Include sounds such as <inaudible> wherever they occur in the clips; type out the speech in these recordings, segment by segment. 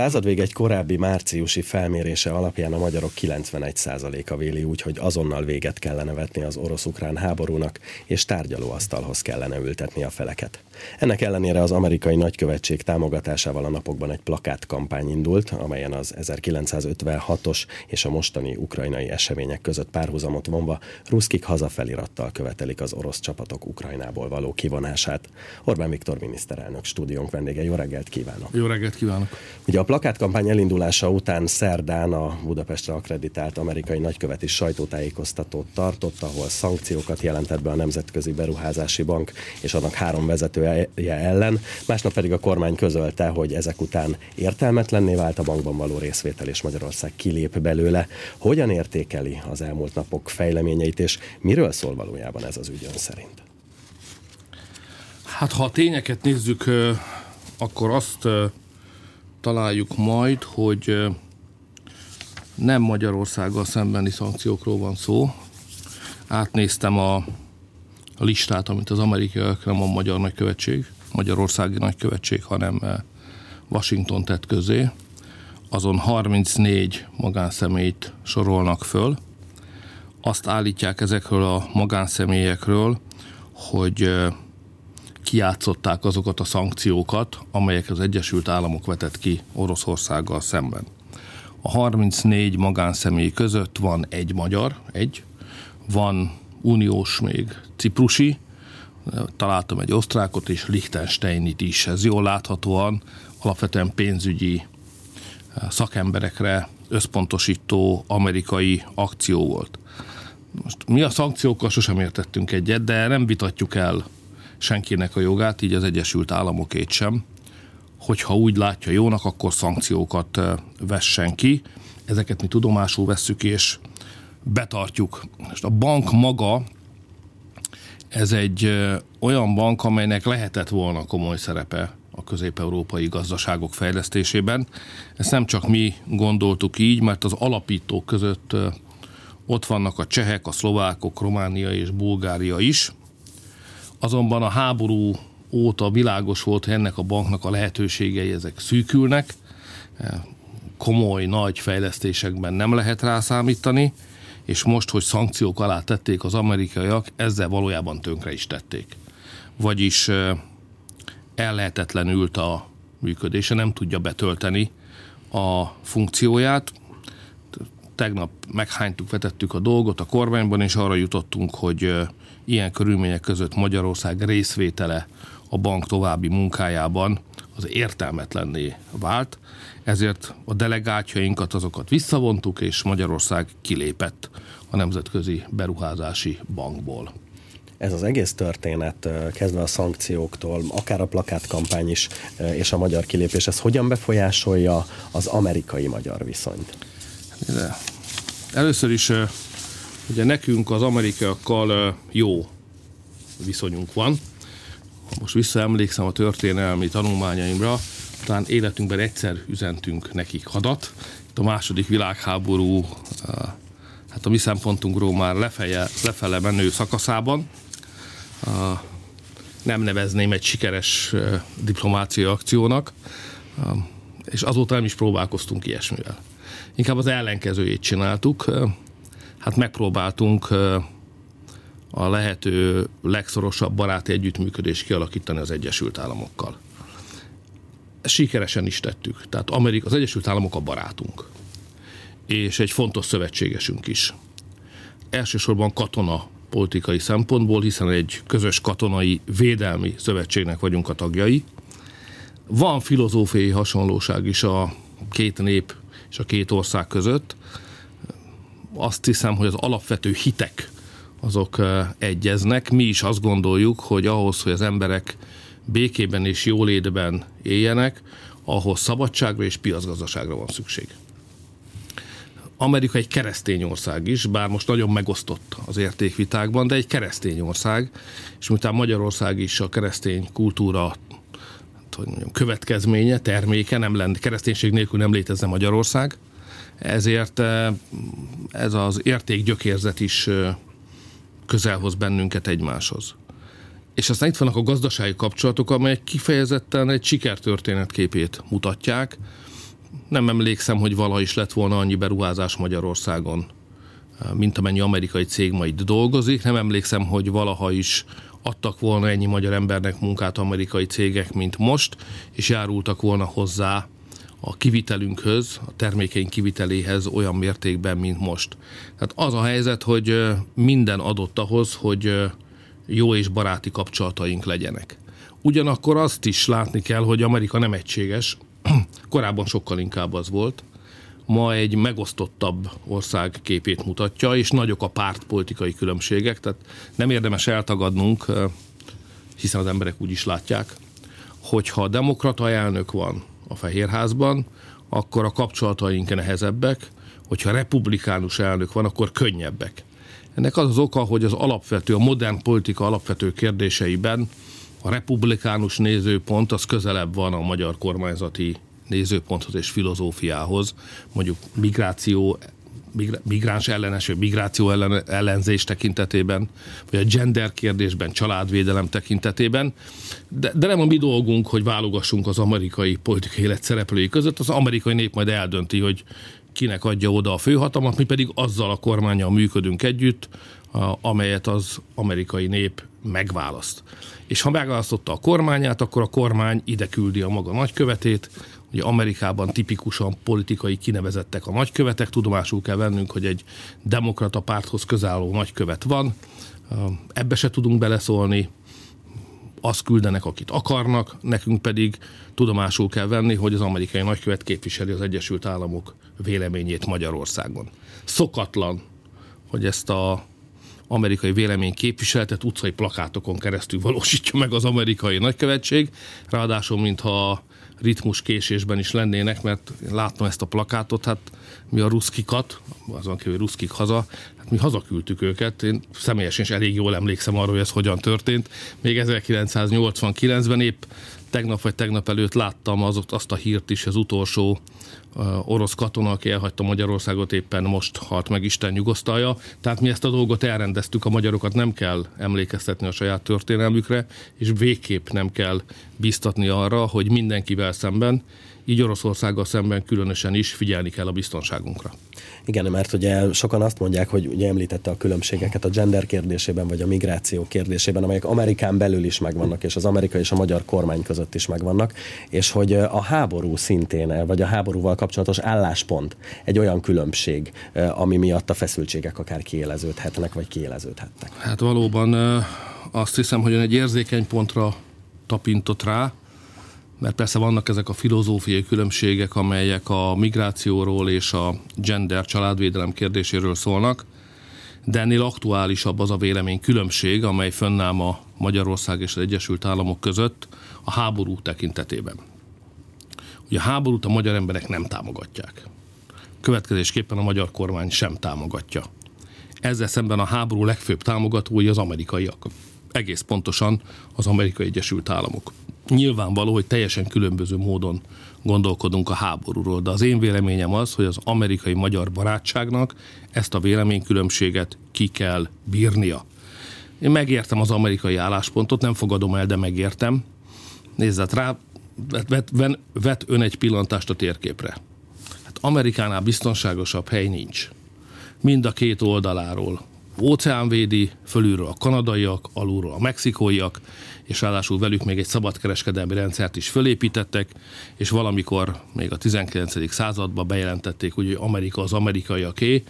századvég egy korábbi márciusi felmérése alapján a magyarok 91%-a véli úgy, hogy azonnal véget kellene vetni az orosz-ukrán háborúnak, és tárgyalóasztalhoz kellene ültetni a feleket. Ennek ellenére az amerikai nagykövetség támogatásával a napokban egy plakátkampány indult, amelyen az 1956-os és a mostani ukrajnai események között párhuzamot vonva ruszkik hazafelirattal követelik az orosz csapatok Ukrajnából való kivonását. Orbán Viktor miniszterelnök stúdiónk vendége. Jó reggelt kívánok! Jó reggelt kívánok! Ugye a plakátkampány elindulása után szerdán a Budapestre akreditált amerikai nagykövet is sajtótájékoztatót tartott, ahol szankciókat jelentett be a Nemzetközi Beruházási Bank és annak három vezetője ellen. Másnap pedig a kormány közölte, hogy ezek után értelmetlenné vált a bankban való részvétel, és Magyarország kilép belőle. Hogyan értékeli az elmúlt napok fejleményeit, és miről szól valójában ez az ügy ön szerint? Hát ha a tényeket nézzük, akkor azt találjuk majd, hogy nem Magyarországgal szembeni szankciókról van szó. Átnéztem a, listát, amit az amerikaiak, nem a magyar nagykövetség, Magyarországi nagykövetség, hanem Washington tett közé. Azon 34 magánszemélyt sorolnak föl. Azt állítják ezekről a magánszemélyekről, hogy kiátszották azokat a szankciókat, amelyek az Egyesült Államok vetett ki Oroszországgal szemben. A 34 magánszemély között van egy magyar, egy, van uniós még ciprusi, találtam egy osztrákot és Liechtensteinit is. Ez jól láthatóan alapvetően pénzügyi eh, szakemberekre összpontosító amerikai akció volt. Most mi a szankciókkal sosem értettünk egyet, de nem vitatjuk el senkinek a jogát, így az Egyesült Államokét sem, hogyha úgy látja jónak, akkor szankciókat vessen ki. Ezeket mi tudomásul vesszük, és betartjuk. Most a bank maga, ez egy olyan bank, amelynek lehetett volna komoly szerepe a közép-európai gazdaságok fejlesztésében. Ezt nem csak mi gondoltuk így, mert az alapítók között ott vannak a csehek, a szlovákok, Románia és Bulgária is, Azonban a háború óta világos volt, hogy ennek a banknak a lehetőségei ezek szűkülnek, komoly, nagy fejlesztésekben nem lehet rászámítani, és most, hogy szankciók alá tették az amerikaiak, ezzel valójában tönkre is tették. Vagyis ellehetetlenült a működése, nem tudja betölteni a funkcióját. Tegnap meghánytuk, vetettük a dolgot a kormányban, és arra jutottunk, hogy ilyen körülmények között Magyarország részvétele a bank további munkájában az értelmetlenné vált, ezért a delegátjainkat azokat visszavontuk, és Magyarország kilépett a Nemzetközi Beruházási Bankból. Ez az egész történet, kezdve a szankcióktól, akár a plakátkampány is, és a magyar kilépés, ez hogyan befolyásolja az amerikai-magyar viszonyt? De először is Ugye nekünk az amerikaiakkal jó viszonyunk van. Most visszaemlékszem a történelmi tanulmányaimra, talán életünkben egyszer üzentünk nekik hadat. Itt a második világháború hát a mi szempontunkról már lefeje, lefele menő szakaszában. Nem nevezném egy sikeres diplomáciai akciónak, és azóta nem is próbálkoztunk ilyesmivel. Inkább az ellenkezőjét csináltuk hát megpróbáltunk a lehető legszorosabb baráti együttműködést kialakítani az Egyesült Államokkal. Ezt sikeresen is tettük. Tehát Amerika, az Egyesült Államok a barátunk. És egy fontos szövetségesünk is. Elsősorban katona politikai szempontból, hiszen egy közös katonai védelmi szövetségnek vagyunk a tagjai. Van filozófiai hasonlóság is a két nép és a két ország között, azt hiszem, hogy az alapvető hitek azok egyeznek. Mi is azt gondoljuk, hogy ahhoz, hogy az emberek békében és jólétben éljenek, ahhoz szabadságra és piacgazdaságra van szükség. Amerika egy keresztény ország is, bár most nagyon megosztott az értékvitákban, de egy keresztény ország, és miután Magyarország is a keresztény kultúra hogy mondjam, következménye, terméke, nem lenne, kereszténység nélkül nem létezne Magyarország, ezért eh, ez az értékgyökérzet is eh, közel hoz bennünket egymáshoz. És aztán itt vannak a gazdasági kapcsolatok, amelyek kifejezetten egy sikertörténet képét mutatják. nem emlékszem, hogy valaha is lett volna annyi beruházás Magyarországon, mint amennyi amerikai cég ma itt dolgozik. Nem emlékszem, hogy valaha is adtak volna ennyi magyar embernek munkát amerikai cégek, mint most, és járultak volna hozzá a kivitelünkhöz, a termékeink kiviteléhez olyan mértékben, mint most. Tehát az a helyzet, hogy minden adott ahhoz, hogy jó és baráti kapcsolataink legyenek. Ugyanakkor azt is látni kell, hogy Amerika nem egységes, <clears throat> korábban sokkal inkább az volt, ma egy megosztottabb ország képét mutatja, és nagyok a pártpolitikai különbségek, tehát nem érdemes eltagadnunk, hiszen az emberek úgy is látják, hogyha demokrata elnök van a Fehérházban, akkor a kapcsolataink nehezebbek, hogyha republikánus elnök van, akkor könnyebbek. Ennek az az oka, hogy az alapvető, a modern politika alapvető kérdéseiben a republikánus nézőpont az közelebb van a magyar kormányzati nézőponthoz és filozófiához, mondjuk migráció migráns ellenes, vagy migráció ellen, ellenzés tekintetében, vagy a gender kérdésben, családvédelem tekintetében, de, de nem a mi dolgunk, hogy válogassunk az amerikai politikai élet szereplői között, az amerikai nép majd eldönti, hogy kinek adja oda a főhatalmat, mi pedig azzal a kormányjal működünk együtt, amelyet az amerikai nép megválaszt. És ha megválasztotta a kormányát, akkor a kormány ide küldi a maga nagykövetét, Ugye Amerikában tipikusan politikai kinevezettek a nagykövetek, tudomásul kell vennünk, hogy egy demokrata párthoz közálló nagykövet van, ebbe se tudunk beleszólni, azt küldenek, akit akarnak, nekünk pedig tudomásul kell venni, hogy az amerikai nagykövet képviseli az Egyesült Államok véleményét Magyarországon. Szokatlan, hogy ezt a amerikai vélemény képviseletet utcai plakátokon keresztül valósítja meg az amerikai nagykövetség, ráadásul mintha ritmus késésben is lennének, mert láttam ezt a plakátot, hát mi a ruszkikat, azon kívül ruszkik haza, hát mi hazaküldtük őket. Én személyesen is elég jól emlékszem arról, hogy ez hogyan történt. Még 1989-ben épp tegnap vagy tegnap előtt láttam az, azt a hírt is, az utolsó orosz katona, aki elhagyta Magyarországot, éppen most halt meg Isten nyugosztalja. Tehát mi ezt a dolgot elrendeztük, a magyarokat nem kell emlékeztetni a saját történelmükre, és végképp nem kell biztatni arra, hogy mindenkivel szemben, így Oroszországgal szemben különösen is figyelni kell a biztonságunkra. Igen, mert ugye sokan azt mondják, hogy ugye említette a különbségeket a gender kérdésében, vagy a migráció kérdésében, amelyek Amerikán belül is megvannak, és az amerikai és a magyar kormány között is megvannak, és hogy a háború szintén, vagy a háborúval kapcsolatos álláspont egy olyan különbség, ami miatt a feszültségek akár kiéleződhetnek, vagy kiéleződhetnek. Hát valóban azt hiszem, hogy egy érzékeny pontra tapintott rá, mert persze vannak ezek a filozófiai különbségek, amelyek a migrációról és a gender családvédelem kérdéséről szólnak, de ennél aktuálisabb az a vélemény különbség, amely fönnáll a Magyarország és az Egyesült Államok között a háború tekintetében. Ugye a háborút a magyar emberek nem támogatják. Következésképpen a magyar kormány sem támogatja. Ezzel szemben a háború legfőbb támogatói az amerikaiak. Egész pontosan az Amerikai Egyesült Államok nyilvánvaló, hogy teljesen különböző módon gondolkodunk a háborúról, de az én véleményem az, hogy az amerikai-magyar barátságnak ezt a véleménykülönbséget ki kell bírnia. Én megértem az amerikai álláspontot, nem fogadom el, de megértem. Nézzet rá, vet, vet, vet ön egy pillantást a térképre. Hát Amerikánál biztonságosabb hely nincs. Mind a két oldaláról óceánvédi, fölülről a kanadaiak, alulról a mexikóiak, és ráadásul velük még egy szabadkereskedelmi rendszert is fölépítettek, és valamikor még a 19. században bejelentették, hogy Amerika az amerikaiaké,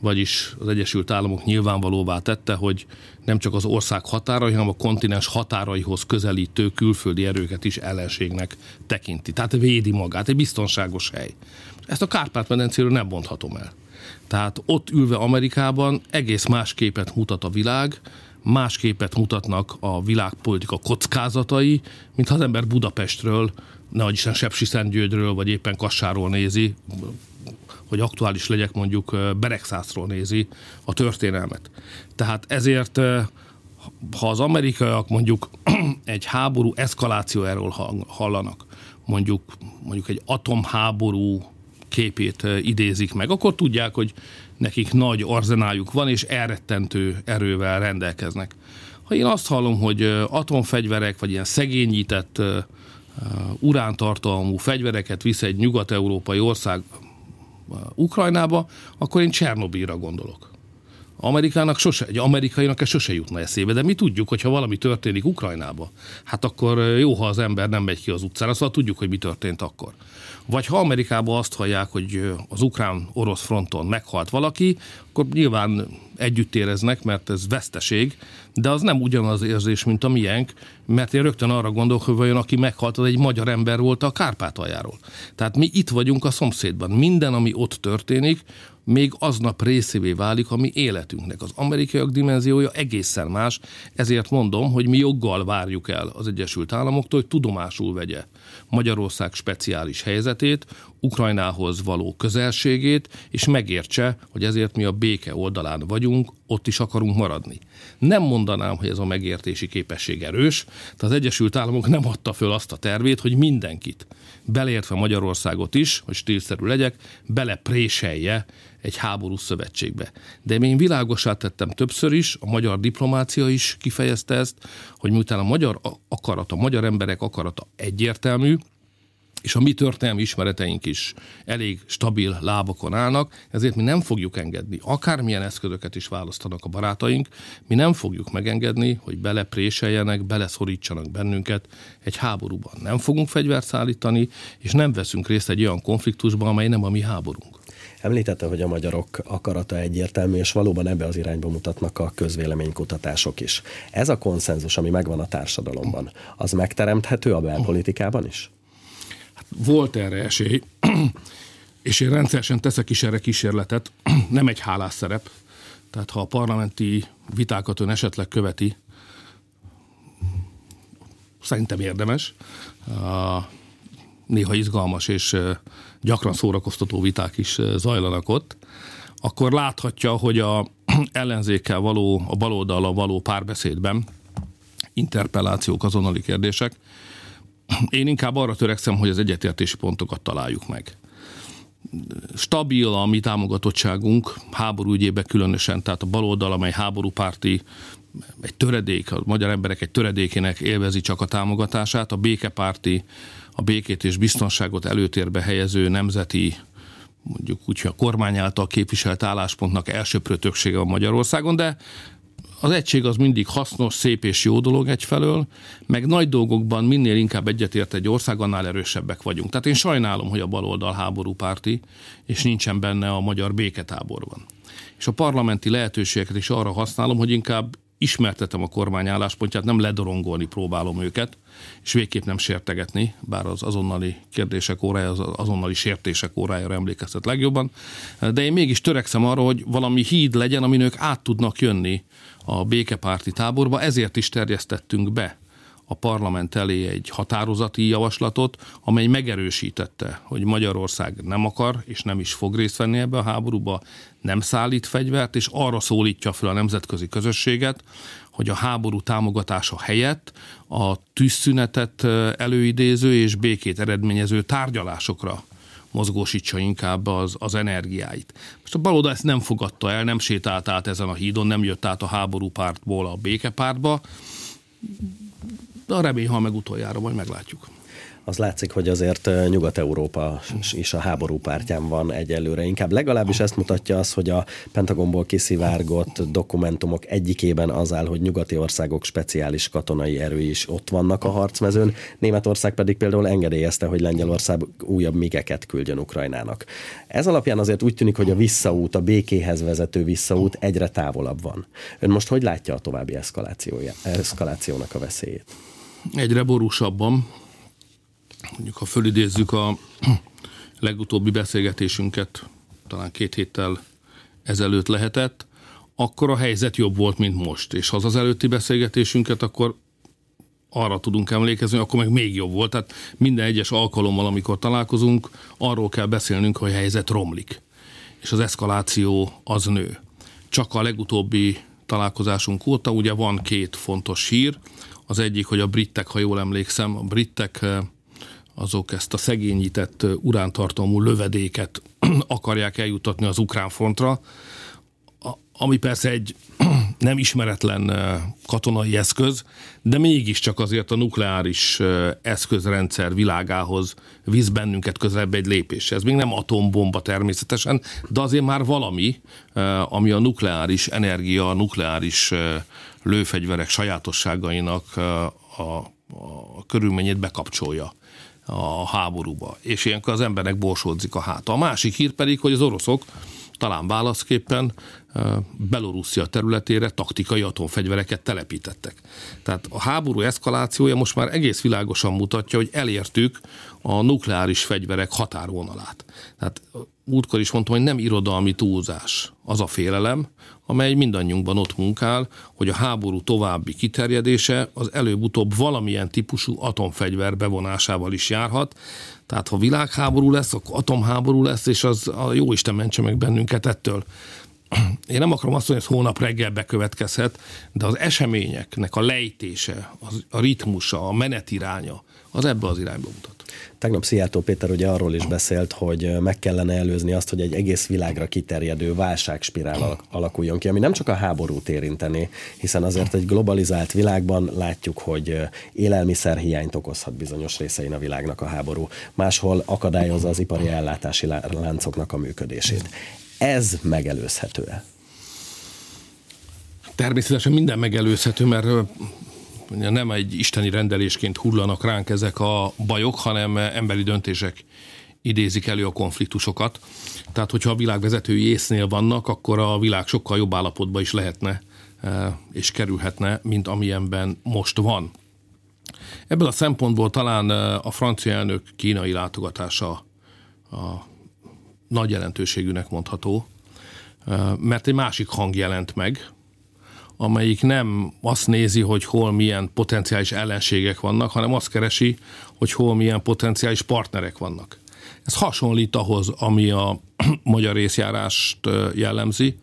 vagyis az Egyesült Államok nyilvánvalóvá tette, hogy nem csak az ország határai, hanem a kontinens határaihoz közelítő külföldi erőket is ellenségnek tekinti. Tehát védi magát, egy biztonságos hely. Ezt a Kárpát-medencéről nem mondhatom el. Tehát ott ülve Amerikában egész más képet mutat a világ, más képet mutatnak a világpolitika kockázatai, mint ha az ember Budapestről, nehogy Isten Sepsiszentgyőgyről, vagy éppen Kassáról nézi, hogy aktuális legyek mondjuk Beregszászról nézi a történelmet. Tehát ezért ha az amerikaiak mondjuk <clears throat> egy háború eszkalációjáról hallanak, mondjuk, mondjuk egy atomháború képét idézik meg, akkor tudják, hogy nekik nagy arzenájuk van, és elrettentő erővel rendelkeznek. Ha én azt hallom, hogy atomfegyverek, vagy ilyen szegényített urántartalmú fegyvereket visz egy nyugat-európai ország Ukrajnába, akkor én Csernobilra gondolok. Amerikának sose, egy amerikainak ez sose jutna eszébe, de mi tudjuk, hogy ha valami történik Ukrajnába, hát akkor jó, ha az ember nem megy ki az utcára, szóval tudjuk, hogy mi történt akkor. Vagy ha Amerikában azt hallják, hogy az ukrán-orosz fronton meghalt valaki, akkor nyilván együtt éreznek, mert ez veszteség, de az nem ugyanaz érzés, mint a miénk, mert én rögtön arra gondolok, hogy vajon aki meghalt, az egy magyar ember volt a Kárpátaljáról. Tehát mi itt vagyunk a szomszédban. Minden, ami ott történik, még aznap részévé válik a mi életünknek. Az amerikaiak dimenziója egészen más, ezért mondom, hogy mi joggal várjuk el az Egyesült Államoktól, hogy tudomásul vegye Magyarország speciális helyzetét, Ukrajnához való közelségét, és megértse, hogy ezért mi a béke oldalán vagyunk, ott is akarunk maradni. Nem mondanám, hogy ez a megértési képesség erős, tehát az Egyesült Államok nem adta föl azt a tervét, hogy mindenkit, beleértve Magyarországot is, hogy stílszerű legyek, belepréselje egy háborús szövetségbe. De én világosá tettem többször is, a magyar diplomácia is kifejezte ezt, hogy miután a magyar akarat, a magyar emberek akarata egyértelmű, és a mi történelmi ismereteink is elég stabil lábakon állnak, ezért mi nem fogjuk engedni, akármilyen eszközöket is választanak a barátaink, mi nem fogjuk megengedni, hogy belepréseljenek, beleszorítsanak bennünket egy háborúban. Nem fogunk fegyvert szállítani, és nem veszünk részt egy olyan konfliktusban, amely nem a mi háborunk. Említette, hogy a magyarok akarata egyértelmű, és valóban ebbe az irányba mutatnak a közvéleménykutatások is. Ez a konszenzus, ami megvan a társadalomban, az megteremthető a belpolitikában is? Volt erre esély, <clears throat> és én rendszeresen teszek is erre kísérletet, <clears throat> nem egy hálás szerep. Tehát ha a parlamenti vitákat ön esetleg követi, szerintem érdemes. Néha izgalmas és gyakran szórakoztató viták is zajlanak ott, akkor láthatja, hogy a <clears throat> ellenzékkel való, a baloldala való párbeszédben interpellációk, azonnali kérdések, én inkább arra törekszem, hogy az egyetértési pontokat találjuk meg. Stabil a mi támogatottságunk, háború ügyében különösen, tehát a baloldal, amely háborúpárti, egy töredék, a magyar emberek egy töredékének élvezi csak a támogatását, a békepárti a békét és biztonságot előtérbe helyező nemzeti mondjuk úgy, a kormány által képviselt álláspontnak elsőprő többsége a Magyarországon, de az egység az mindig hasznos, szép és jó dolog egyfelől, meg nagy dolgokban minél inkább egyetért egy ország, annál erősebbek vagyunk. Tehát én sajnálom, hogy a baloldal háborúpárti, és nincsen benne a magyar béketáborban. És a parlamenti lehetőségeket is arra használom, hogy inkább ismertetem a kormány álláspontját, nem ledorongolni próbálom őket, és végképp nem sértegetni, bár az azonnali kérdések órája, az azonnali sértések órájára emlékeztet legjobban, de én mégis törekszem arra, hogy valami híd legyen, amin ők át tudnak jönni a békepárti táborba, ezért is terjesztettünk be a parlament elé egy határozati javaslatot, amely megerősítette, hogy Magyarország nem akar és nem is fog részt venni ebbe a háborúba, nem szállít fegyvert, és arra szólítja fel a nemzetközi közösséget, hogy a háború támogatása helyett a tűzszünetet előidéző és békét eredményező tárgyalásokra mozgósítsa inkább az, az energiáit. Most a baloldal ezt nem fogadta el, nem sétált át ezen a hídon, nem jött át a háború a békepártba, de a remény, ha meg utoljára, majd meglátjuk az látszik, hogy azért Nyugat-Európa is a háború pártján van egyelőre. Inkább legalábbis ezt mutatja az, hogy a Pentagonból kiszivárgott dokumentumok egyikében az áll, hogy nyugati országok speciális katonai erői is ott vannak a harcmezőn. Németország pedig például engedélyezte, hogy Lengyelország újabb migeket küldjön Ukrajnának. Ez alapján azért úgy tűnik, hogy a visszaút, a békéhez vezető visszaút egyre távolabb van. Ön most hogy látja a további eszkalációnak a veszélyét? Egyre borúsabban mondjuk ha fölidézzük a <clears throat> legutóbbi beszélgetésünket, talán két héttel ezelőtt lehetett, akkor a helyzet jobb volt, mint most. És ha az, előtti beszélgetésünket, akkor arra tudunk emlékezni, akkor meg még jobb volt. Tehát minden egyes alkalommal, amikor találkozunk, arról kell beszélnünk, hogy a helyzet romlik. És az eszkaláció az nő. Csak a legutóbbi találkozásunk óta ugye van két fontos hír. Az egyik, hogy a britek, ha jól emlékszem, a britek azok ezt a szegényített urántartalmú lövedéket <clears throat> akarják eljutatni az ukrán frontra, ami persze egy <clears throat> nem ismeretlen katonai eszköz, de mégiscsak azért a nukleáris eszközrendszer világához visz bennünket közelebb egy lépés. Ez még nem atombomba természetesen, de azért már valami, ami a nukleáris energia, a nukleáris lőfegyverek sajátosságainak a, a körülményét bekapcsolja a háborúba. És ilyenkor az embernek borsódzik a háta. A másik hír pedig, hogy az oroszok talán válaszképpen Belorusszia területére taktikai atomfegyvereket telepítettek. Tehát a háború eszkalációja most már egész világosan mutatja, hogy elértük a nukleáris fegyverek határvonalát. Tehát múltkor is mondtam, hogy nem irodalmi túlzás az a félelem, amely mindannyiunkban ott munkál, hogy a háború további kiterjedése az előbb-utóbb valamilyen típusú atomfegyver bevonásával is járhat. Tehát ha világháború lesz, akkor atomháború lesz, és az a jó Isten mentse meg bennünket ettől. <clears throat> Én nem akarom azt mondani, hogy ez hónap reggel bekövetkezhet, de az eseményeknek a lejtése, az, a ritmusa, a menetiránya, az ebbe az irányba mutat. Tegnap Szijjártó Péter ugye arról is beszélt, hogy meg kellene előzni azt, hogy egy egész világra kiterjedő válságspirál alakuljon ki, ami nem csak a háborút érinteni, hiszen azért egy globalizált világban látjuk, hogy élelmiszerhiányt okozhat bizonyos részein a világnak a háború, máshol akadályozza az ipari ellátási láncoknak a működését. Ez megelőzhető-e? Természetesen minden megelőzhető, mert nem egy isteni rendelésként hullanak ránk ezek a bajok, hanem emberi döntések idézik elő a konfliktusokat. Tehát, hogyha a világ vezetői észnél vannak, akkor a világ sokkal jobb állapotban is lehetne e, és kerülhetne, mint amilyenben most van. Ebből a szempontból talán e, a francia elnök kínai látogatása a nagy jelentőségűnek mondható, e, mert egy másik hang jelent meg, amelyik nem azt nézi, hogy hol milyen potenciális ellenségek vannak, hanem azt keresi, hogy hol milyen potenciális partnerek vannak. Ez hasonlít ahhoz, ami a <clears throat> magyar részjárást jellemzi.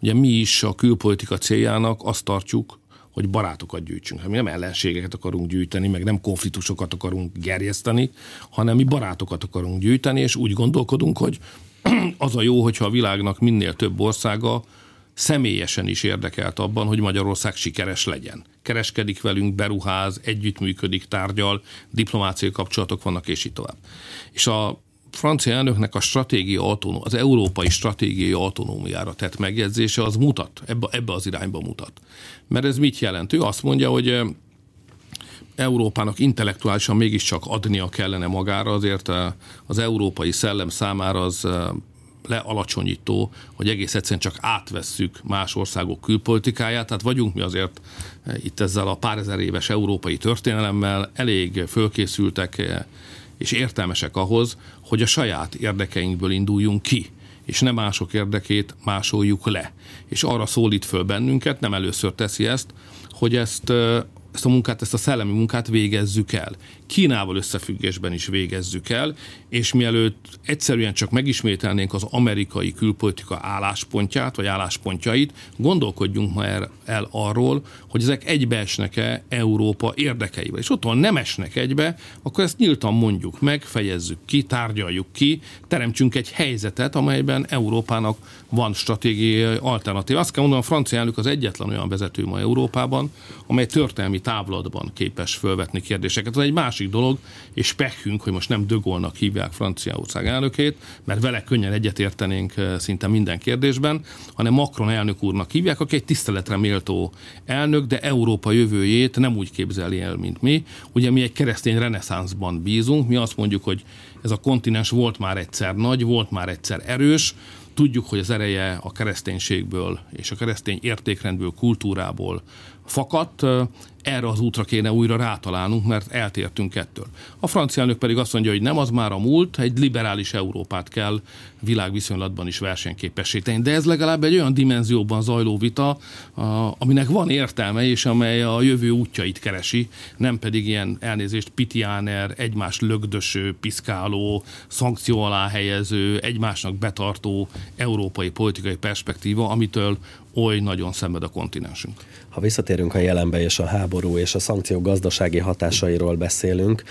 Ugye mi is a külpolitika céljának azt tartjuk, hogy barátokat gyűjtsünk. Hát mi nem ellenségeket akarunk gyűjteni, meg nem konfliktusokat akarunk gerjeszteni, hanem mi barátokat akarunk gyűjteni, és úgy gondolkodunk, hogy <clears throat> az a jó, hogyha a világnak minél több országa személyesen is érdekelt abban, hogy Magyarország sikeres legyen. Kereskedik velünk, beruház, együttműködik, tárgyal, diplomáciai kapcsolatok vannak, és így tovább. És a francia elnöknek a stratégia autonóm, az európai stratégiai autonómiára tett megjegyzése az mutat, ebbe, ebbe az irányba mutat. Mert ez mit jelent? Ő azt mondja, hogy Európának intellektuálisan mégiscsak adnia kellene magára, azért az európai szellem számára az lealacsonyító, hogy egész egyszerűen csak átvesszük más országok külpolitikáját, tehát vagyunk mi azért eh, itt ezzel a pár ezer éves európai történelemmel elég fölkészültek eh, és értelmesek ahhoz, hogy a saját érdekeinkből induljunk ki és nem mások érdekét másoljuk le. És arra szólít föl bennünket, nem először teszi ezt, hogy ezt eh, ezt a munkát, ezt a szellemi munkát végezzük el. Kínával összefüggésben is végezzük el, és mielőtt egyszerűen csak megismételnénk az amerikai külpolitika álláspontját, vagy álláspontjait, gondolkodjunk ma el, el arról, hogy ezek egybeesnek-e Európa érdekeivel. És ott van nem esnek egybe, akkor ezt nyíltan mondjuk meg, fejezzük ki, tárgyaljuk ki, teremtsünk egy helyzetet, amelyben Európának van stratégiai alternatív. Azt kell mondanom, a francia elnök az egyetlen olyan vezető ma Európában, amely történelmi távlatban képes fölvetni kérdéseket. Ez egy másik dolog, és pekünk, hogy most nem Dögolnak hívják Franciaország elnökét, mert vele könnyen egyetértenénk eh, szinte minden kérdésben, hanem Macron elnök úrnak hívják, aki egy tiszteletre méltó elnök, de Európa jövőjét nem úgy képzeli el, mint mi. Ugye mi egy keresztény reneszánszban bízunk, mi azt mondjuk, hogy ez a kontinens volt már egyszer nagy, volt már egyszer erős, Tudjuk, hogy az ereje a kereszténységből és a keresztény értékrendből, kultúrából fakadt, erre az útra kéne újra rátalálnunk, mert eltértünk ettől. A francia elnök pedig azt mondja, hogy nem az már a múlt, egy liberális Európát kell világviszonylatban is versenyképessé tenni. De ez legalább egy olyan dimenzióban zajló vita, aminek van értelme, és amely a jövő útjait keresi, nem pedig ilyen elnézést pitiáner, egymás lögdöső, piszkáló, szankció alá helyező, egymásnak betartó európai politikai perspektíva, amitől oly nagyon szenved a kontinensünk. Ha visszatérünk a jelenbe és a háború és a szankció gazdasági hatásairól beszélünk,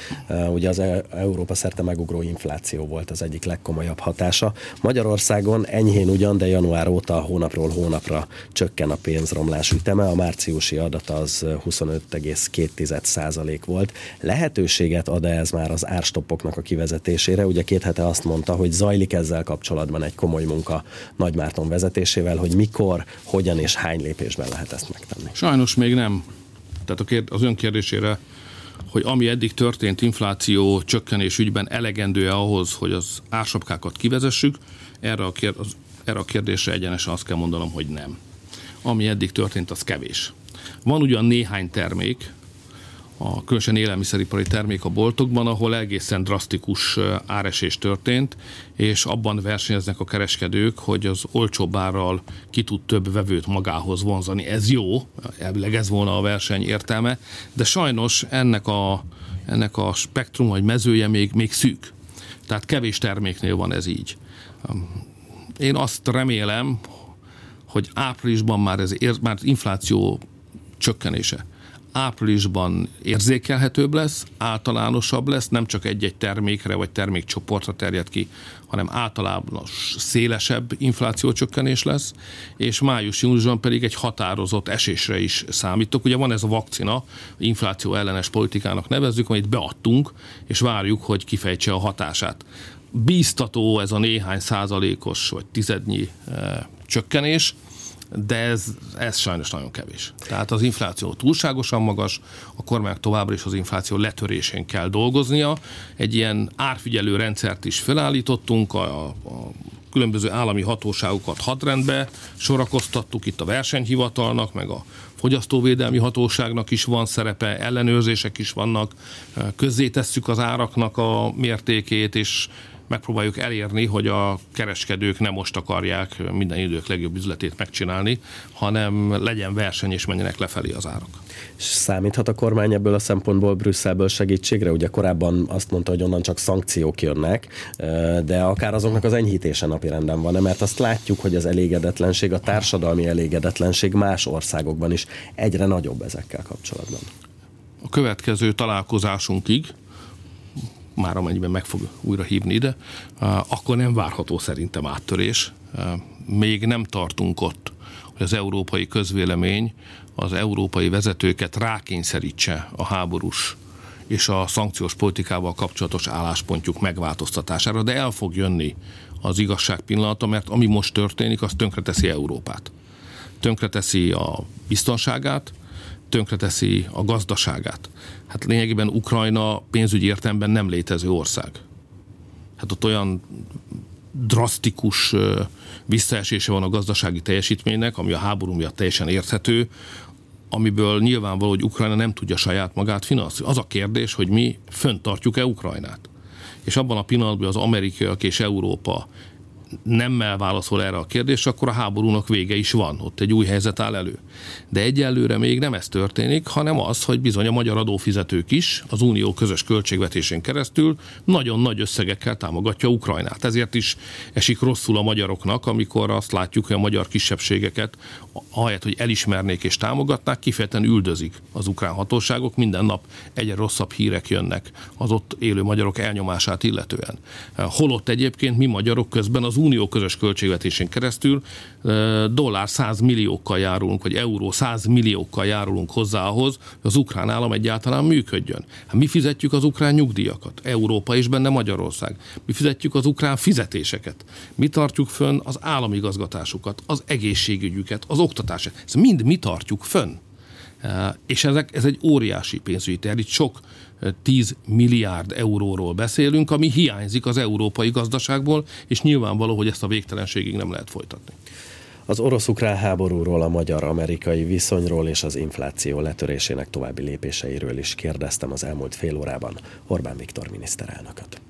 ugye az e- Európa szerte megugró infláció volt az egyik legkomolyabb hatása. Magyarországon enyhén ugyan, de január óta hónapról hónapra csökken a pénzromlás üteme, a márciusi adat az 25,2% volt. Lehetőséget ad ez már az árstoppoknak a kivezetésére? Ugye két hete azt mondta, hogy zajlik ezzel kapcsolatban egy komoly munka Nagymárton vezetésével, hogy mikor, hogyan és hány lépésben lehet ezt megtenni? Sajnos még nem. Tehát a kérd, az ön kérdésére, hogy ami eddig történt infláció csökkenés ügyben elegendő-e ahhoz, hogy az ársapkákat kivezessük, erre a, kérd, az, erre a kérdésre egyenesen azt kell mondanom, hogy nem. Ami eddig történt, az kevés. Van ugyan néhány termék, a különösen élelmiszeripari termék a boltokban, ahol egészen drasztikus áresés történt, és abban versenyeznek a kereskedők, hogy az olcsóbb árral ki tud több vevőt magához vonzani. Ez jó, elvileg ez volna a verseny értelme, de sajnos ennek a, ennek a spektrum vagy mezője még, még szűk. Tehát kevés terméknél van ez így. Én azt remélem, hogy áprilisban már ez már infláció csökkenése áprilisban érzékelhetőbb lesz, általánosabb lesz, nem csak egy-egy termékre vagy termékcsoportra terjed ki, hanem általános szélesebb inflációcsökkenés lesz, és május-júniusban pedig egy határozott esésre is számítok. Ugye van ez a vakcina, infláció ellenes politikának nevezzük, amit beadtunk, és várjuk, hogy kifejtse a hatását. Bíztató ez a néhány százalékos vagy tizednyi e, csökkenés, de ez, ez sajnos nagyon kevés. Tehát az infláció túlságosan magas, a kormányok továbbra is az infláció letörésén kell dolgoznia. Egy ilyen árfigyelő rendszert is felállítottunk, a, a különböző állami hatóságokat hadrendbe sorakoztattuk, itt a versenyhivatalnak, meg a fogyasztóvédelmi hatóságnak is van szerepe, ellenőrzések is vannak, közzétesszük az áraknak a mértékét, és megpróbáljuk elérni, hogy a kereskedők nem most akarják minden idők legjobb üzletét megcsinálni, hanem legyen verseny és menjenek lefelé az árak. Számíthat a kormány ebből a szempontból Brüsszelből segítségre? Ugye korábban azt mondta, hogy onnan csak szankciók jönnek, de akár azoknak az enyhítése napirenden van, mert azt látjuk, hogy az elégedetlenség, a társadalmi elégedetlenség más országokban is egyre nagyobb ezekkel kapcsolatban. A következő találkozásunkig már amennyiben meg fog újra hívni ide, akkor nem várható szerintem áttörés. Még nem tartunk ott, hogy az európai közvélemény az európai vezetőket rákényszerítse a háborús és a szankciós politikával kapcsolatos álláspontjuk megváltoztatására, de el fog jönni az igazság pillanata, mert ami most történik, az tönkreteszi Európát. Tönkreteszi a biztonságát, tönkreteszi a gazdaságát. Hát lényegében Ukrajna pénzügyi értelemben nem létező ország. Hát ott olyan drasztikus visszaesése van a gazdasági teljesítménynek, ami a háború miatt teljesen érthető, amiből nyilvánvaló, hogy Ukrajna nem tudja saját magát finanszírozni. Az a kérdés, hogy mi föntartjuk-e Ukrajnát. És abban a pillanatban az amerikaiak és Európa nemmel válaszol erre a kérdésre, akkor a háborúnak vége is van, ott egy új helyzet áll elő. De egyelőre még nem ez történik, hanem az, hogy bizony a magyar adófizetők is az unió közös költségvetésén keresztül nagyon nagy összegekkel támogatja Ukrajnát. Ezért is esik rosszul a magyaroknak, amikor azt látjuk, hogy a magyar kisebbségeket, ahelyett, hogy elismernék és támogatnák, kifejezetten üldözik az ukrán hatóságok, minden nap egyre rosszabb hírek jönnek az ott élő magyarok elnyomását illetően. Holott egyébként mi magyarok közben az unió közös költségvetésén keresztül dollár 100 milliókkal járulunk, vagy euró 100 milliókkal járulunk hozzá ahhoz, hogy az ukrán állam egyáltalán működjön. Hát mi fizetjük az ukrán nyugdíjakat, Európa és benne Magyarország. Mi fizetjük az ukrán fizetéseket. Mi tartjuk fönn az államigazgatásukat, az egészségügyüket, az oktatását. Ezt mind mi tartjuk fönn. És ezek, ez egy óriási pénzügyi terv. Itt sok 10 milliárd euróról beszélünk, ami hiányzik az európai gazdaságból, és nyilvánvaló, hogy ezt a végtelenségig nem lehet folytatni. Az orosz-ukrán háborúról, a magyar-amerikai viszonyról és az infláció letörésének további lépéseiről is kérdeztem az elmúlt fél órában Orbán Viktor miniszterelnököt.